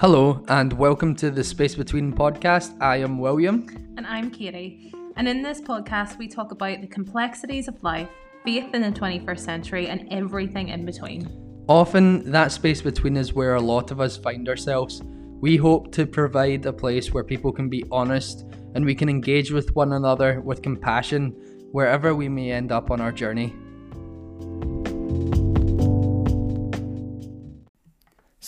Hello, and welcome to the Space Between podcast. I am William. And I'm Katy. And in this podcast, we talk about the complexities of life, faith in the 21st century, and everything in between. Often, that space between is where a lot of us find ourselves. We hope to provide a place where people can be honest and we can engage with one another with compassion wherever we may end up on our journey.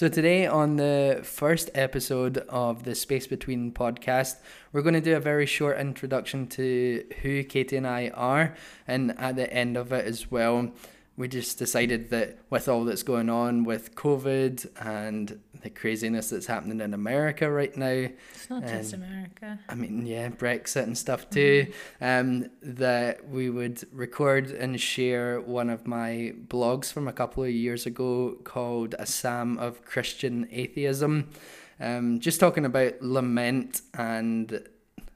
So, today, on the first episode of the Space Between podcast, we're going to do a very short introduction to who Katy and I are, and at the end of it as well, we just decided that with all that's going on with COVID and the craziness that's happening in America right now, it's not just America. I mean, yeah, Brexit and stuff too. Mm-hmm. Um, that we would record and share one of my blogs from a couple of years ago called "A Psalm of Christian Atheism," um, just talking about lament and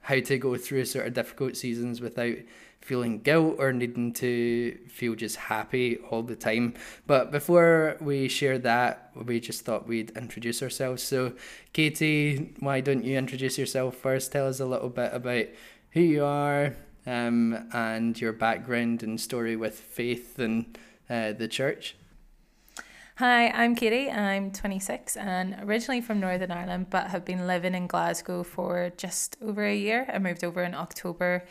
how to go through sort of difficult seasons without feeling guilt or needing to feel just happy all the time. But before we share that, we just thought we'd introduce ourselves. So, Katy, why don't you introduce yourself first? Tell us a little bit about who you are um, and your background and story with faith and uh, the church. Hi, I'm Katy. I'm 26 and originally from Northern Ireland, but have been living in Glasgow for just over a year. I moved over in October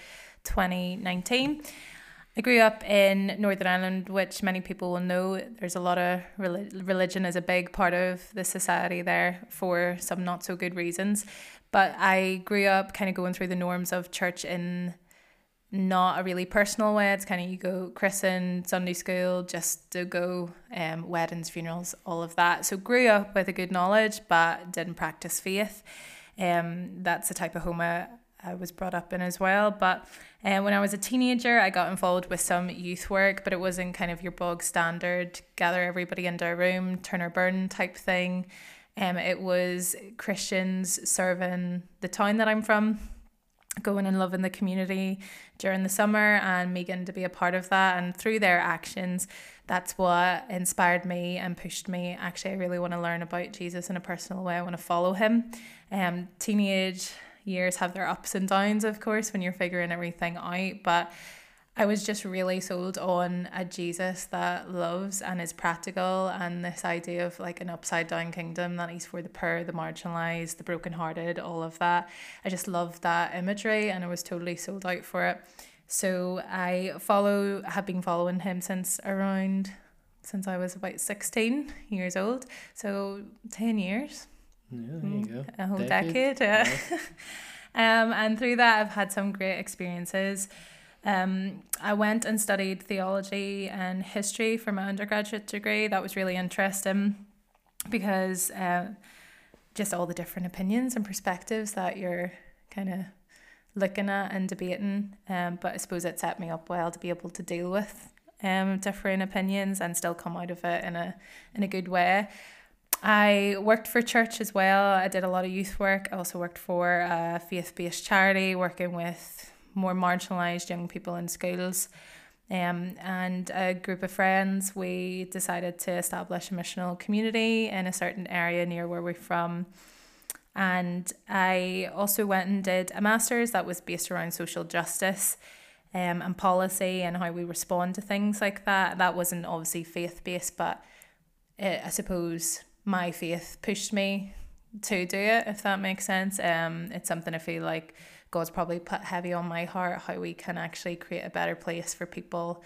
2019. I grew up in Northern Ireland, which many people will know. There's a lot of religion is a big part of the society there for some not so good reasons. But I grew up kind of going through the norms of church in not a really personal way. It's kind of you go christen, Sunday school, just to go, um, weddings, funerals, all of that. So grew up with a good knowledge, but didn't practice faith. Um, that's the type of home I was brought up in as well. But um, when I was a teenager, I got involved with some youth work, but it wasn't kind of your bog standard gather everybody into a room, turn or burn type thing. Um, it was Christians serving the town that I'm from, going and loving the community during the summer, and Megan to be a part of that. And through their actions, that's what inspired me and pushed me. Actually, I really want to learn about Jesus in a personal way. I want to follow him. Um, teenage years have their ups and downs, of course, when you're figuring everything out. But I was just really sold on a Jesus that loves and is practical, and this idea of like an upside down kingdom that he's for the poor, the marginalized, the brokenhearted, all of that. I just loved that imagery, and I was totally sold out for it. So I follow, have been following him since around, since I was about 16 years old. So 10 years. Yeah, there you go. A whole decade. decade yeah. um, and through that, I've had some great experiences. Um, I went and studied theology and history for my undergraduate degree. That was really interesting because uh, just all the different opinions and perspectives that you're kind of looking at and debating. Um, but I suppose it set me up well to be able to deal with um, different opinions and still come out of it in a in a good way. I worked for church as well. I did a lot of youth work. I also worked for a faith based charity working with more marginalised young people in schools. Um, and a group of friends, we decided to establish a missional community in a certain area near where we're from. And I also went and did a master's that was based around social justice um, and policy and how we respond to things like that. That wasn't obviously faith based, but it, I suppose my faith pushed me to do it, if that makes sense. Um, it's something I feel like God's probably put heavy on my heart how we can actually create a better place for people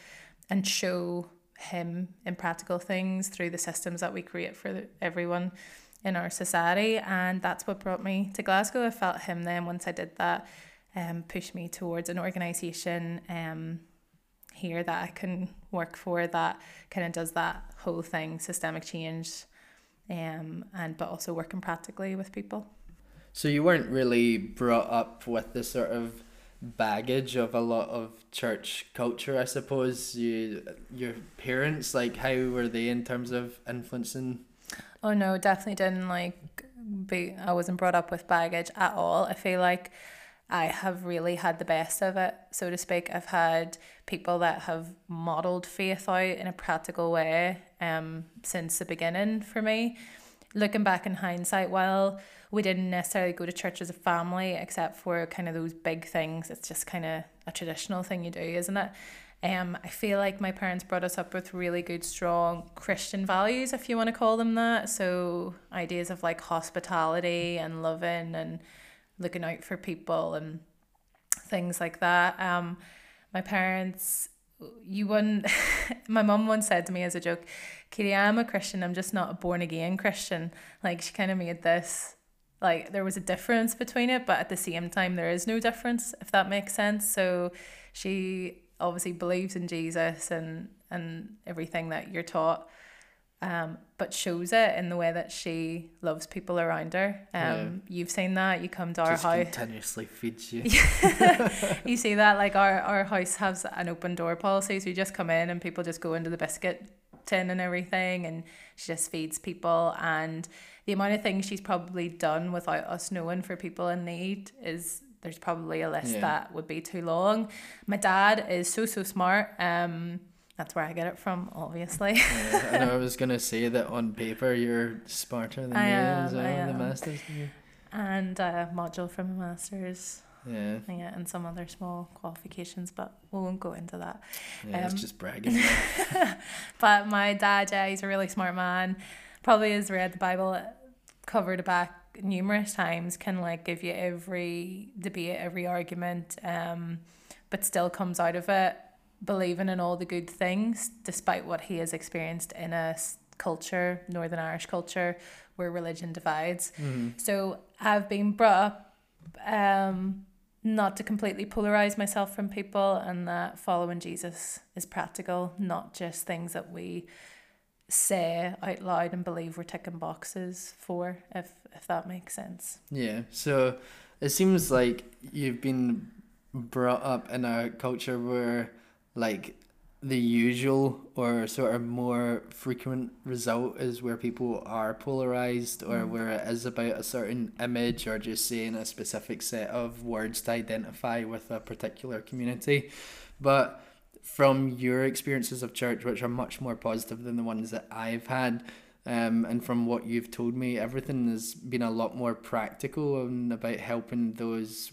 and show Him in practical things through the systems that we create for everyone in our society. And that's what brought me to Glasgow. I felt Him then once I did that, um, push me towards an organisation um, here that I can work for that kind of does that whole thing, systemic change um, and but also working practically with people. So you weren't really brought up with the sort of baggage of a lot of church culture, I suppose. You your parents, like how were they in terms of influencing? Oh no, definitely didn't like be I wasn't brought up with baggage at all. I feel like I have really had the best of it, so to speak. I've had people that have modeled faith out in a practical way um, since the beginning for me. looking back in hindsight, while we didn't necessarily go to church as a family, except for kind of those big things, it's just kind of a traditional thing you do, isn't it? Um, I feel like my parents brought us up with really good, strong Christian values, if you want to call them that. So ideas of like hospitality and loving and looking out for people and things like that. Um, my parents, you wouldn't. my mum once said to me as a joke, "Katy, I'm a Christian. I'm just not a born again Christian." Like she kind of made this like there was a difference between it, but at the same time there is no difference, if that makes sense. So she obviously believes in Jesus and and everything that you're taught um, but shows it in the way that she loves people around her. Um, yeah. You've seen that. You come to Just our house. continuously feeds you. you see that, like our, our house has an open door policy, so you just come in and people just go into the biscuit tin and everything, and she just feeds people. And the amount of things she's probably done without us knowing for people in need is there's probably a list yeah. that would be too long. My dad is so so smart. Um, that's where I get it from, obviously. yeah, I know I was gonna say that on paper you're smarter than I me am, as well, the masters. And a module from a masters. Yeah. Yeah, and some other small qualifications, but we won't go into that. Yeah, um, it's just bragging. but my dad, yeah, he's a really smart man. Probably has read the Bible cover to back numerous times. Can like give you every debate, every argument, um, but still comes out of it believing in all the good things despite what he has experienced in a culture, Northern Irish culture, where religion divides. Mm-hmm. So I've been brought up um, not to completely polarize myself from people, and that following Jesus is practical, not just things that we say out loud and believe we're ticking boxes for, if if that makes sense. Yeah. So it seems like you've been brought up in a culture where like the usual or sort of more frequent result is where people are polarized or mm. where it is about a certain image or just saying a specific set of words to identify with a particular community. But from your experiences of church, which are much more positive than the ones that I've had, um, and from what you've told me, everything has been a lot more practical and about helping those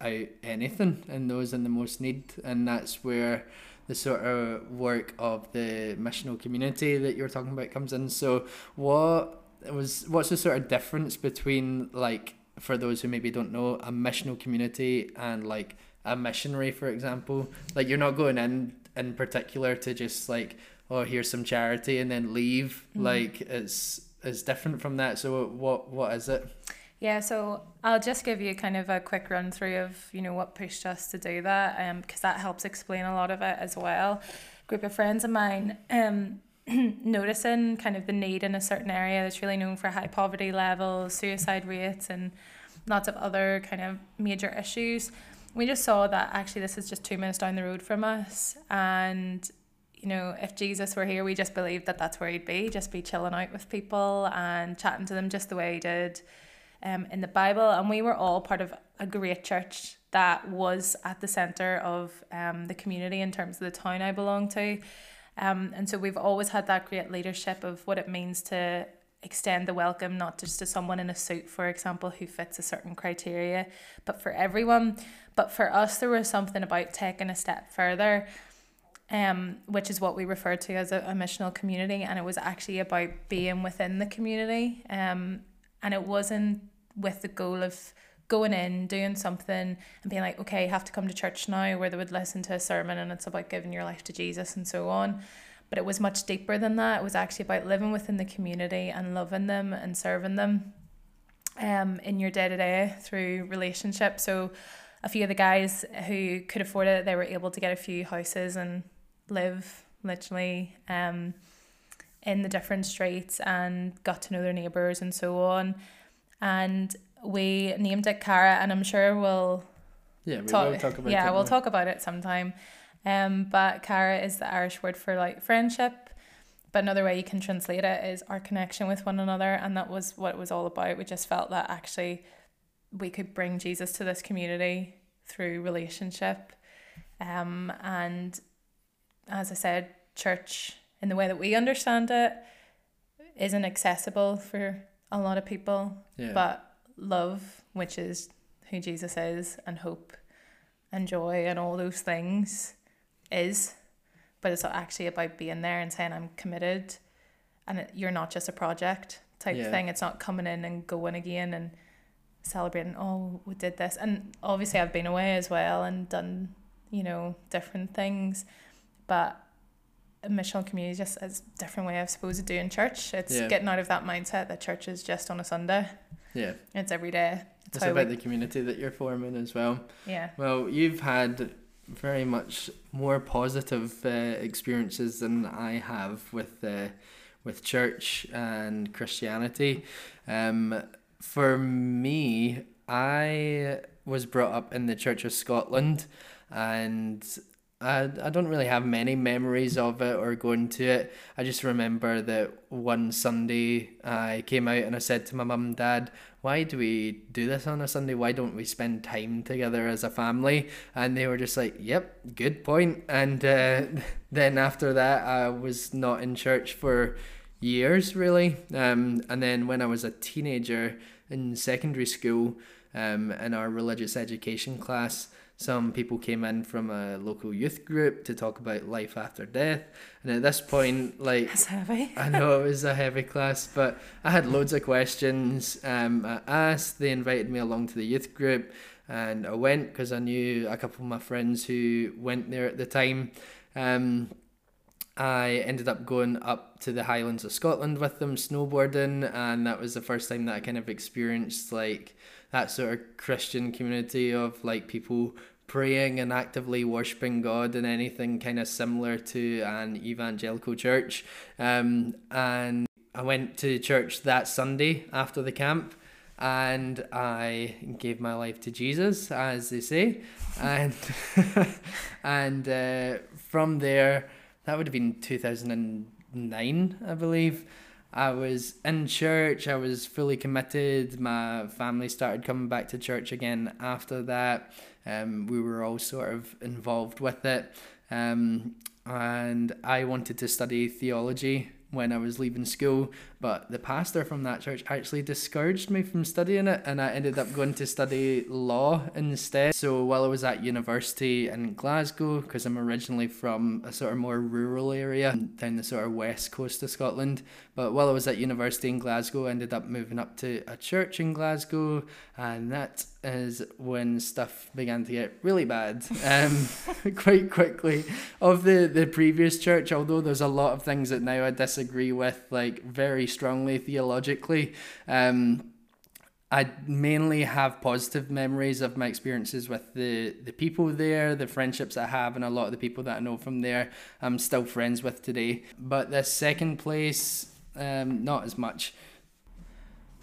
without anything and those in the most need. And that's where the sort of work of the missional community that you were talking about comes in. So what was what's the sort of difference between like for those who maybe don't know a missional community and like a missionary for example like you're not going in in particular to just like oh here's some charity and then leave mm-hmm. like it's it's different from that so what what is it yeah, so I'll just give you kind of a quick run through of you know what pushed us to do that, um, because that helps explain a lot of it as well. A group of friends of mine, um, noticing kind of the need in a certain area that's really known for high poverty levels, suicide rates, and lots of other kind of major issues. We just saw that actually this is just two minutes down the road from us, and you know, if Jesus were here, we just believed that that's where he'd be, just be chilling out with people and chatting to them just the way he did um, in the Bible, and we were all part of a great church that was at the center of um, the community in terms of the town I belong to. Um, and so we've always had that great leadership of what it means to extend the welcome, not just to someone in a suit, for example, who fits a certain criteria, but for everyone. But for us, there was something about taking a step further. Um, which is what we refer to as a, a missional community, and it was actually about being within the community. Um, and it wasn't with the goal of going in, doing something, and being like, okay, you have to come to church now, where they would listen to a sermon and it's about giving your life to Jesus and so on. But it was much deeper than that. It was actually about living within the community and loving them and serving them um, in your day to day through relationships. So, a few of the guys who could afford it, they were able to get a few houses and live literally um, in the different streets and got to know their neighbours and so on and we named it Cara, and I'm sure we'll yeah we talk, will talk about yeah it we'll talk about it sometime. Um, but Cara is the Irish word for like friendship. But another way you can translate it is our connection with one another, and that was what it was all about. We just felt that actually we could bring Jesus to this community through relationship. Um, and as I said, church in the way that we understand it isn't accessible for a lot of people. Yeah. But love, which is who Jesus is, and hope and joy and all those things is. But it's actually about being there and saying, I'm committed. And it, you're not just a project type Yeah. thing. It's not coming in and going again and celebrating, oh, we did this. And obviously, I've been away as well and done, you know, different things. But a missional community just is a different way, I suppose, of doing church. It's Yeah. getting out of that mindset that church is just on a Sunday. Yeah. It's every day. It's, It's about we, the community that you're forming as well. yeah. Well, you've had very much more positive uh, experiences than I have with uh, with church and Christianity. Um, for me, I was brought up in the Church of Scotland, and I, I don't really have many memories of it or going to it. I just remember that one Sunday I came out and I said to my mum and dad, why do we do this on a Sunday? Why don't we spend time together as a family? And they were just like, yep, good point. And uh, then after that, I was not in church for years, really. Um, and then when I was a teenager in secondary school, um, in our religious education class, some people came in from a local youth group to talk about life after death. And at this point, like, That's heavy. I know it was a heavy class, but I had loads of questions. Um, I asked, they invited me along to the youth group, and I went because I knew a couple of my friends who went there at the time. Um, I ended up going up to the Highlands of Scotland with them snowboarding, and that was the first time that I kind of experienced like that sort of Christian community of like people praying and actively worshiping God and anything kind of similar to an evangelical church. Um, and I went to church that Sunday after the camp and I gave my life to Jesus, as they say. And and uh, from there, that would have been 2009, I believe. I was in church, I was fully committed. My family started coming back to church again after that. Um, we were all sort of involved with it. Um, and I wanted to study theology when I was leaving school, but the pastor from that church actually discouraged me from studying it, and I ended up going to study law instead. So while I was at university in Glasgow, because I'm originally from a sort of more rural area down the sort of west coast of Scotland, but while I was at university in Glasgow, I ended up moving up to a church in Glasgow, and that is when stuff began to get really bad um, quite quickly. Of the, the previous church, although there's a lot of things that now I disagree with, like very strongly theologically, um, I mainly have positive memories of my experiences with the, the people there, the friendships I have, and a lot of the people that I know from there I'm still friends with today. But this second place, um, not as much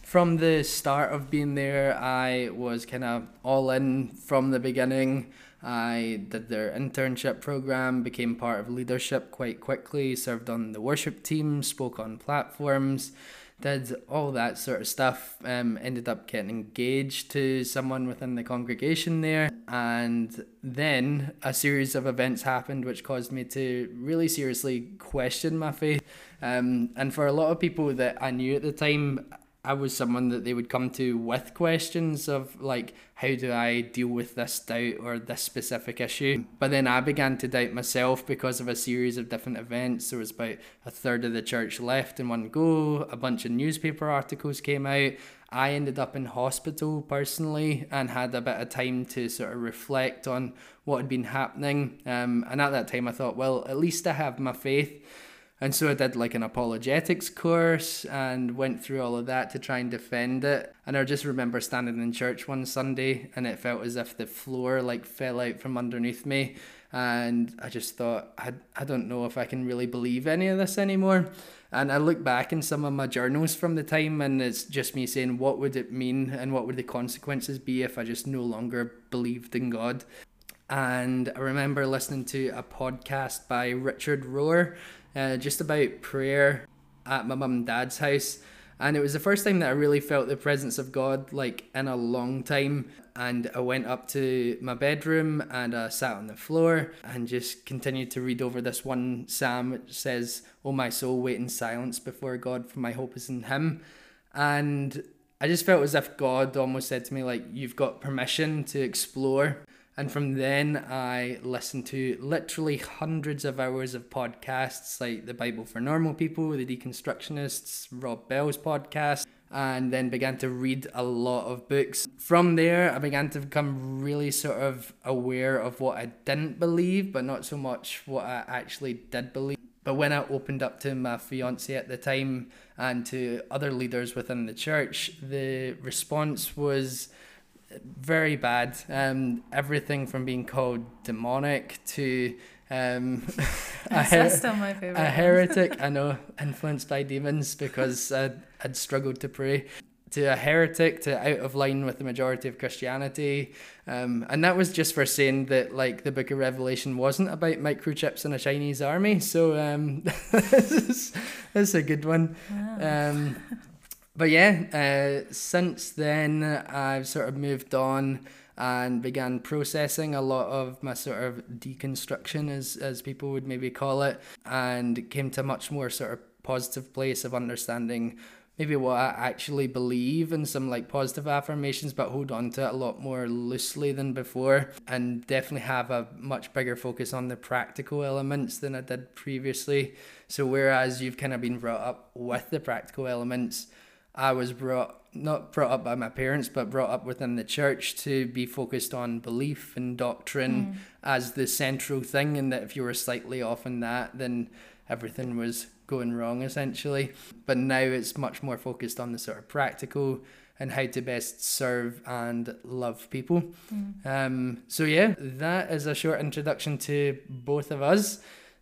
from the start of being there, I was kind of all in from the beginning. I did their internship program, became part of leadership quite quickly, served on the worship team, spoke on platforms, did all that sort of stuff. Um, ended up getting engaged to someone within the congregation there, and then a series of events happened which caused me to really seriously question my faith. Um, and for a lot of people that I knew at the time, I was someone that they would come to with questions of like, how do I deal with this doubt or this specific issue? But then I began to doubt myself because of a series of different events. There was about a third of the church left in one go, a bunch of newspaper articles came out. I ended up in hospital personally and had a bit of time to sort of reflect on what had been happening. Um, and at that time, I thought, well, at least I have my faith. And so I did like an apologetics course and went through all of that to try and defend it. And I just remember standing in church one Sunday and it felt as if the floor like fell out from underneath me. And I just thought, I, I don't know if I can really believe any of this anymore. And I look back in some of my journals from the time and it's just me saying, what would it mean and what would the consequences be if I just no longer believed in God? And I remember listening to a podcast by Richard Rohr uh, just about prayer at my mum and dad's house. And it was the first time that I really felt the presence of God like in a long time. And I went up to my bedroom and I sat on the floor and just continued to read over this one psalm which says, Oh, my soul, wait in silence before God, for my hope is in Him. And I just felt as if God almost said to me, like, you've got permission to explore and from then, I listened to literally hundreds of hours of podcasts like The Bible for Normal People, The Deconstructionists, Rob Bell's podcast, and then began to read a lot of books. From there, I began to become really sort of aware of what I didn't believe, but not so much what I actually did believe. But when I opened up to my fiance at the time and to other leaders within the church, the response was very bad. Um, everything from being called demonic to um, a, her- a heretic. I know, influenced by demons because I'd, I'd struggled to pray. To a heretic, to out of line with the majority of Christianity, um, and that was just for saying that like the Book of Revelation wasn't about microchips in a Chinese army. So um, this is, this is a good one. Wow. But yeah, uh, since then I've sort of moved on and began processing a lot of my sort of deconstruction, as as people would maybe call it, and came to a much more sort of positive place of understanding maybe what I actually believe and some like positive affirmations, but hold on to it a lot more loosely than before, and definitely have a much bigger focus on the practical elements than I did previously. So, whereas you've kind of been brought up with the practical elements, I was brought not brought up by my parents, but brought up within the church to be focused on belief and doctrine mm. as the central thing, and that if you were slightly off in that, then everything was going wrong essentially. But now it's much more focused on the sort of practical and how to best serve and love people. Mm. Um, so yeah, that is a short introduction to both of us.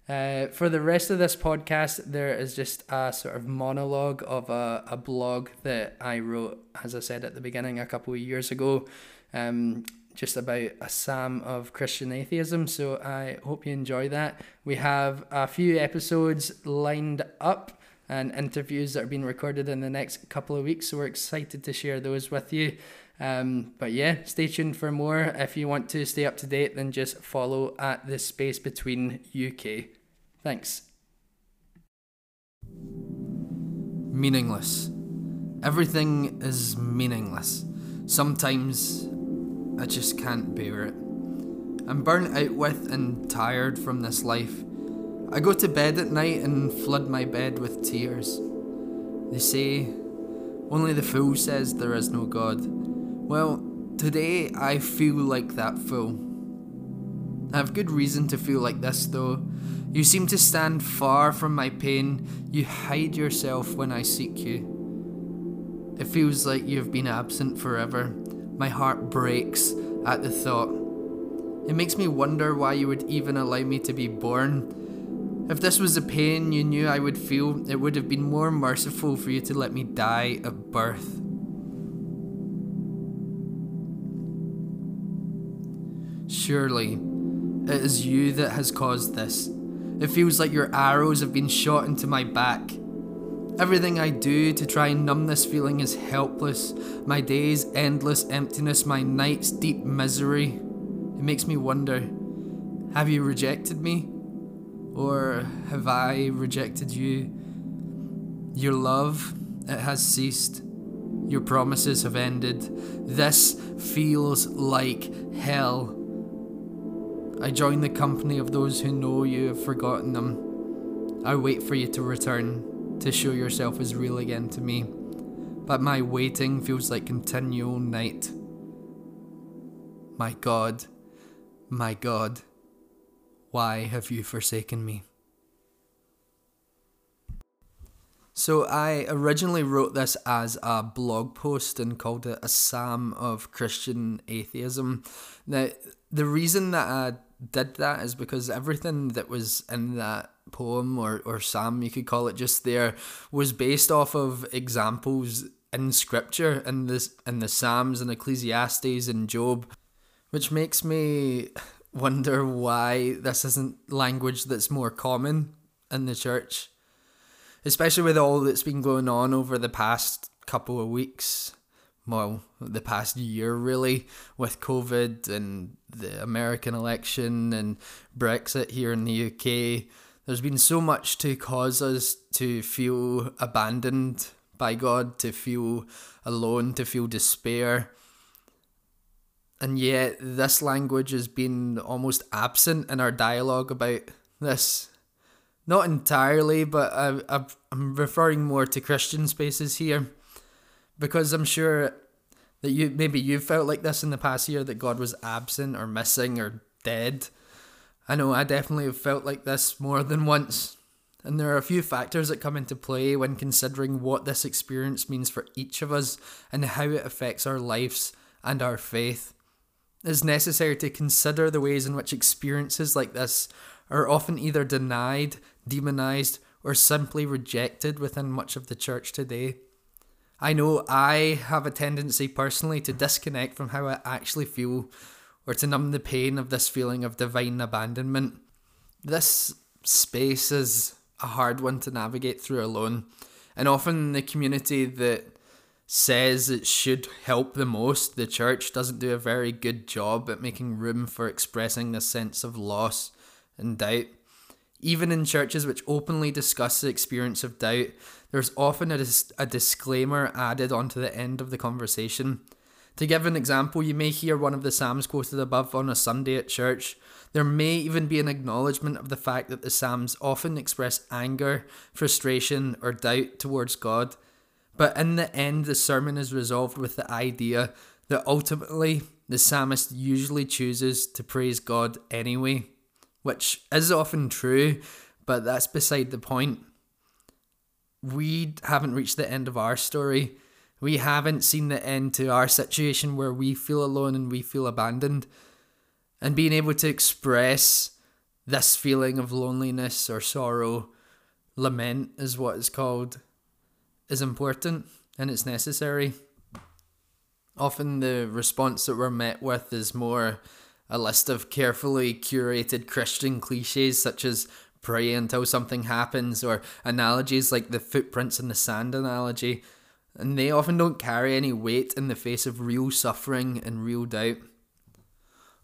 Uh, for the rest of this podcast, there is just a sort of monologue of a, a blog that I wrote, as I said at the beginning, a couple of years ago, um, just about a Psalm of Christian atheism. So I hope you enjoy that. We have a few episodes lined up and interviews that are being recorded in the next couple of weeks. So we're excited to share those with you. Um, but yeah, stay tuned for more. If you want to stay up to date, then just follow at the space between UK. Thanks. Meaningless. Everything is meaningless. Sometimes I just can't bear it. I'm burnt out with and tired from this life. I go to bed at night and flood my bed with tears. They say, only the fool says there is no God. Well, today I feel like that fool. I have good reason to feel like this though. You seem to stand far from my pain. You hide yourself when I seek you. It feels like you have been absent forever. My heart breaks at the thought. It makes me wonder why you would even allow me to be born. If this was the pain you knew I would feel, it would have been more merciful for you to let me die at birth. Surely, it is you that has caused this. It feels like your arrows have been shot into my back. Everything I do to try and numb this feeling is helpless. My days, endless emptiness, my nights, deep misery. It makes me wonder have you rejected me? Or have I rejected you? Your love, it has ceased. Your promises have ended. This feels like hell. I join the company of those who know you have forgotten them. I wait for you to return, to show yourself as real again to me. But my waiting feels like continual night. My God, my God, why have you forsaken me? So I originally wrote this as a blog post and called it a psalm of Christian atheism. Now, the reason that I did that is because everything that was in that poem or, or psalm, you could call it just there, was based off of examples in scripture in this in the Psalms and Ecclesiastes and Job, which makes me wonder why this isn't language that's more common in the church. especially with all that's been going on over the past couple of weeks. Well, the past year, really, with COVID and the American election and Brexit here in the UK. There's been so much to cause us to feel abandoned by God, to feel alone, to feel despair. And yet, this language has been almost absent in our dialogue about this. Not entirely, but I, I'm referring more to Christian spaces here because I'm sure that you maybe you felt like this in the past year that God was absent or missing or dead. I know I definitely have felt like this more than once. And there are a few factors that come into play when considering what this experience means for each of us and how it affects our lives and our faith. It is necessary to consider the ways in which experiences like this are often either denied, demonized, or simply rejected within much of the church today. I know I have a tendency personally to disconnect from how I actually feel or to numb the pain of this feeling of divine abandonment. This space is a hard one to navigate through alone. And often the community that says it should help the most, the church doesn't do a very good job at making room for expressing this sense of loss and doubt. Even in churches which openly discuss the experience of doubt, there's often a, dis- a disclaimer added onto the end of the conversation. To give an example, you may hear one of the Psalms quoted above on a Sunday at church, there may even be an acknowledgement of the fact that the Psalms often express anger, frustration, or doubt towards God. But in the end, the sermon is resolved with the idea that ultimately the psalmist usually chooses to praise God anyway, which is often true, but that's beside the point. We haven't reached the end of our story. We haven't seen the end to our situation where we feel alone and we feel abandoned and being able to express this feeling of loneliness or sorrow, lament is what it's called, is important and it's necessary. Often the response that we're met with is more a list of carefully curated Christian cliches such as pray until something happens or analogies like the footprints in the sand analogy. And they often don't carry any weight in the face of real suffering and real doubt.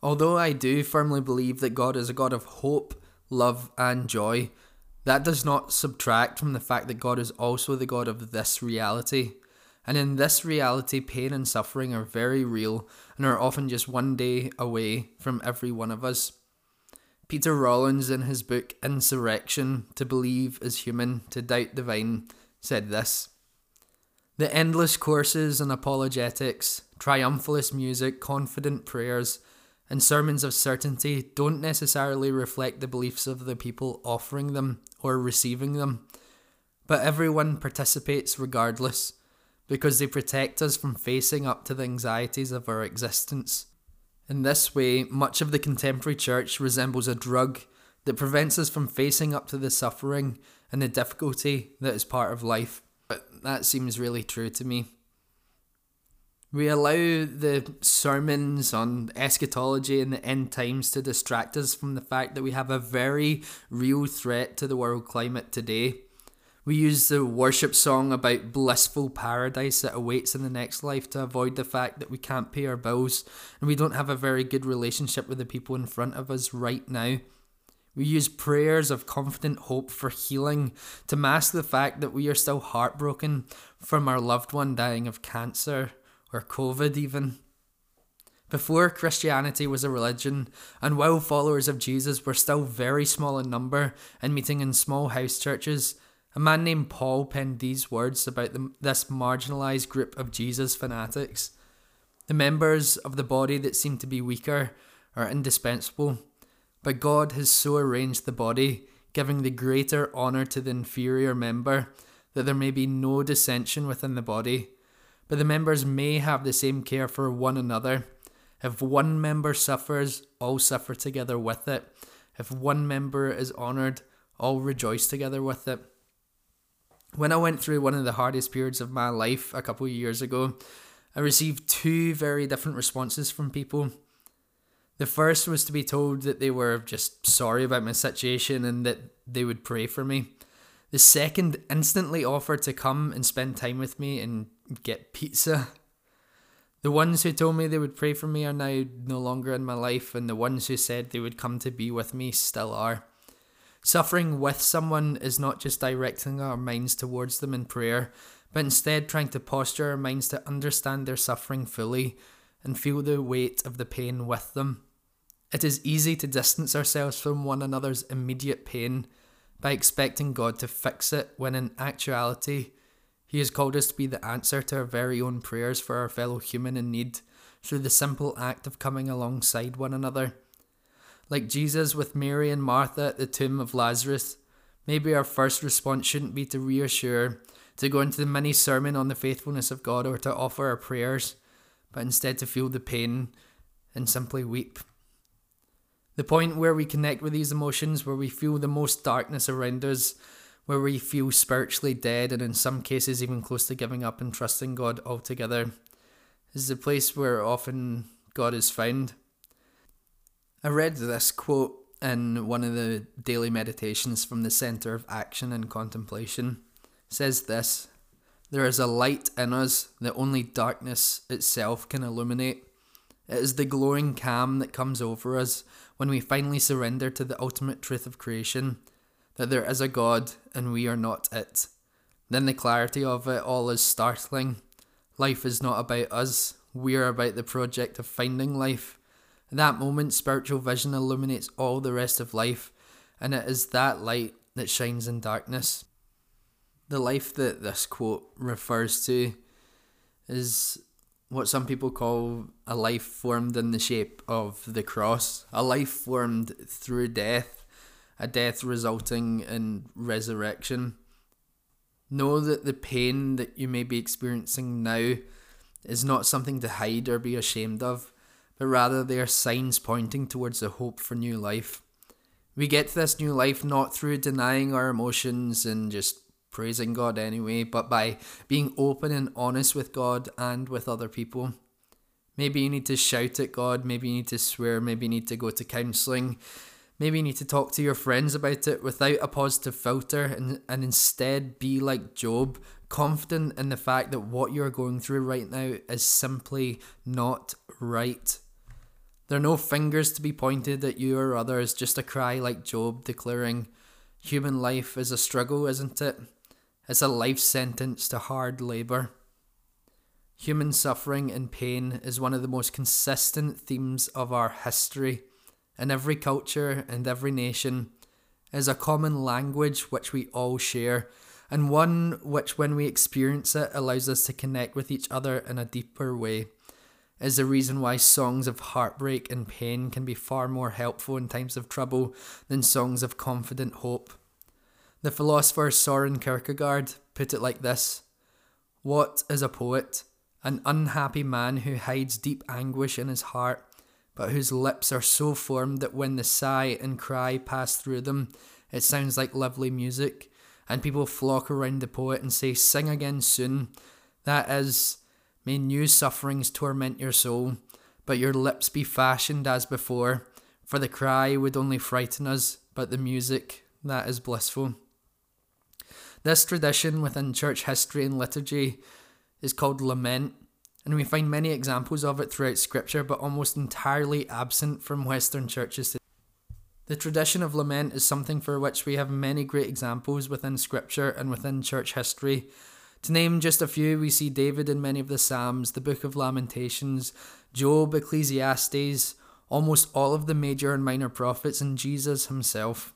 Although I do firmly believe that God is a God of hope, love, and joy, that does not subtract from the fact that God is also the God of this reality. And in this reality, pain and suffering are very real and are often just one day away from every one of us. Peter Rollins, in his book Insurrection To Believe is Human, To Doubt Divine, said this The endless courses and apologetics, triumphalist music, confident prayers, and sermons of certainty don't necessarily reflect the beliefs of the people offering them or receiving them, but everyone participates regardless because they protect us from facing up to the anxieties of our existence. In this way, much of the contemporary church resembles a drug that prevents us from facing up to the suffering and the difficulty that is part of life. But that seems really true to me. We allow the sermons on eschatology and the end times to distract us from the fact that we have a very real threat to the world climate today. We use the worship song about blissful paradise that awaits in the next life to avoid the fact that we can't pay our bills and we don't have a very good relationship with the people in front of us right now. We use prayers of confident hope for healing to mask the fact that we are still heartbroken from our loved one dying of cancer or COVID even. Before Christianity was a religion, and while followers of Jesus were still very small in number and meeting in small house churches, a man named Paul penned these words about the, this marginalized group of Jesus fanatics. The members of the body that seem to be weaker are indispensable, but God has so arranged the body, giving the greater honour to the inferior member, that there may be no dissension within the body but the members may have the same care for one another. If one member suffers, all suffer together with it. If one member is honoured, all rejoice together with it. When I went through one of the hardest periods of my life a couple of years ago, I received two very different responses from people. The first was to be told that they were just sorry about my situation and that they would pray for me. The second instantly offered to come and spend time with me and get pizza. The ones who told me they would pray for me are now no longer in my life, and the ones who said they would come to be with me still are. Suffering with someone is not just directing our minds towards them in prayer, but instead trying to posture our minds to understand their suffering fully and feel the weight of the pain with them. It is easy to distance ourselves from one another's immediate pain by expecting God to fix it when in actuality, He has called us to be the answer to our very own prayers for our fellow human in need through the simple act of coming alongside one another. Like Jesus with Mary and Martha at the tomb of Lazarus, maybe our first response shouldn't be to reassure, to go into the mini sermon on the faithfulness of God, or to offer our prayers, but instead to feel the pain and simply weep. The point where we connect with these emotions, where we feel the most darkness around us, where we feel spiritually dead and in some cases even close to giving up and trusting God altogether, is the place where often God is found. I read this quote in one of the daily meditations from the Center of Action and Contemplation. It says this There is a light in us that only darkness itself can illuminate. It is the glowing calm that comes over us when we finally surrender to the ultimate truth of creation that there is a God and we are not it. Then the clarity of it all is startling. Life is not about us, we are about the project of finding life. At that moment, spiritual vision illuminates all the rest of life, and it is that light that shines in darkness. The life that this quote refers to is what some people call a life formed in the shape of the cross, a life formed through death, a death resulting in resurrection. Know that the pain that you may be experiencing now is not something to hide or be ashamed of, but rather they are signs pointing towards the hope for new life. We get this new life not through denying our emotions and just praising God anyway, but by being open and honest with God and with other people. Maybe you need to shout at God, maybe you need to swear, maybe you need to go to counselling, maybe you need to talk to your friends about it without a positive filter and, and instead be like Job, confident in the fact that what you're going through right now is simply not right. There are no fingers to be pointed at you or others, just a cry like Job declaring, Human life is a struggle, isn't it? It's a life sentence to hard labour. Human suffering and pain is one of the most consistent themes of our history. In every culture and every nation is a common language which we all share, and one which, when we experience it, allows us to connect with each other in a deeper way. Is the reason why songs of heartbreak and pain can be far more helpful in times of trouble than songs of confident hope. The philosopher Soren Kierkegaard put it like this What is a poet? An unhappy man who hides deep anguish in his heart, but whose lips are so formed that when the sigh and cry pass through them, it sounds like lovely music, and people flock around the poet and say, Sing again soon. That is, may new sufferings torment your soul, but your lips be fashioned as before, for the cry would only frighten us, but the music, that is blissful. This tradition within church history and liturgy is called lament, and we find many examples of it throughout Scripture, but almost entirely absent from Western churches. today. The tradition of lament is something for which we have many great examples within Scripture and within church history. To name just a few, we see David in many of the Psalms, the Book of Lamentations, Job, Ecclesiastes, almost all of the major and minor prophets, and Jesus himself.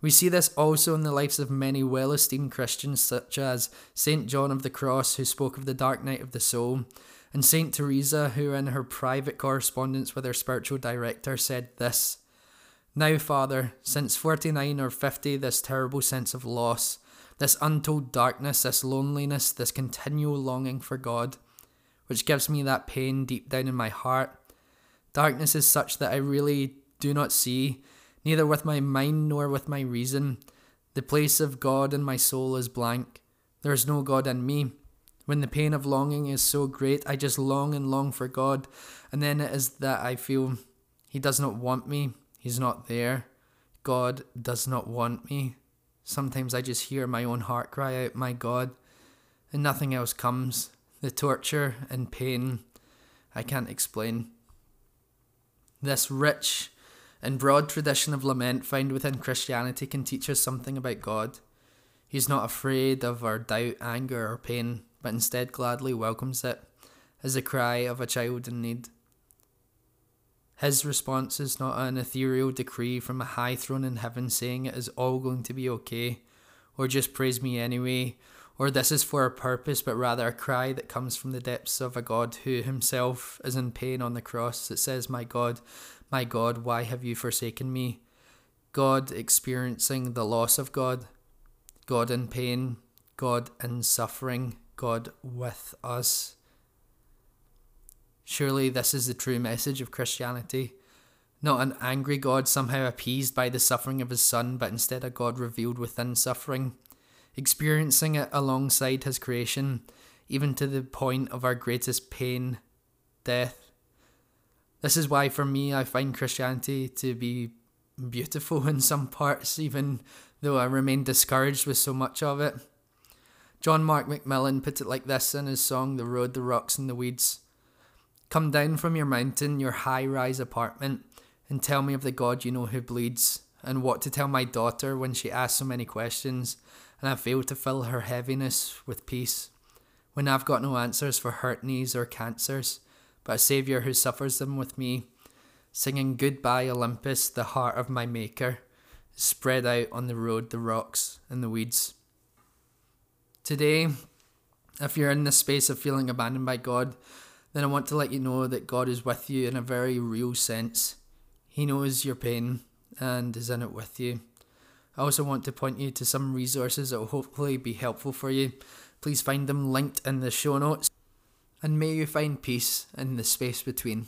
We see this also in the lives of many well esteemed Christians, such as St. John of the Cross, who spoke of the dark night of the soul, and St. Teresa, who in her private correspondence with her spiritual director said this Now, Father, since 49 or 50, this terrible sense of loss, this untold darkness, this loneliness, this continual longing for God, which gives me that pain deep down in my heart. Darkness is such that I really do not see neither with my mind nor with my reason. The place of God in my soul is blank. There is no God in me. When the pain of longing is so great, I just long and long for God, and then it is that I feel He does not want me, He's not there. God does not want me, Sometimes I just hear my own heart cry out, My God, and nothing else comes. The torture and pain I can't explain. This rich and broad tradition of lament found within Christianity can teach us something about God. He's not afraid of our doubt, anger, or pain, but instead gladly welcomes it as the cry of a child in need. His response is not an ethereal decree from a high throne in heaven saying it is all going to be okay, or just praise me anyway, or this is for a purpose, but rather a cry that comes from the depths of a God who himself is in pain on the cross that says, My God, my God, why have you forsaken me? God experiencing the loss of God, God in pain, God in suffering, God with us. Surely this is the true message of Christianity. Not an angry God somehow appeased by the suffering of his Son, but instead a God revealed within suffering, experiencing it alongside his creation, even to the point of our greatest pain, death. This is why, for me, I find Christianity to be beautiful in some parts, even though I remain discouraged with so much of it. John Mark McMillan put it like this in his song The Road, the Rocks, and the Weeds. Come down from your mountain, your high rise apartment, and tell me of the God you know who bleeds, and what to tell my daughter when she asks so many questions, and I fail to fill her heaviness with peace. When I've got no answers for hurt knees or cancers, but a Saviour who suffers them with me, singing Goodbye Olympus, the heart of my Maker, spread out on the road, the rocks, and the weeds. Today, if you're in the space of feeling abandoned by God, then I want to let you know that God is with you in a very real sense. He knows your pain and is in it with you. I also want to point you to some resources that will hopefully be helpful for you. Please find them linked in the show notes. And may you find peace in the space between.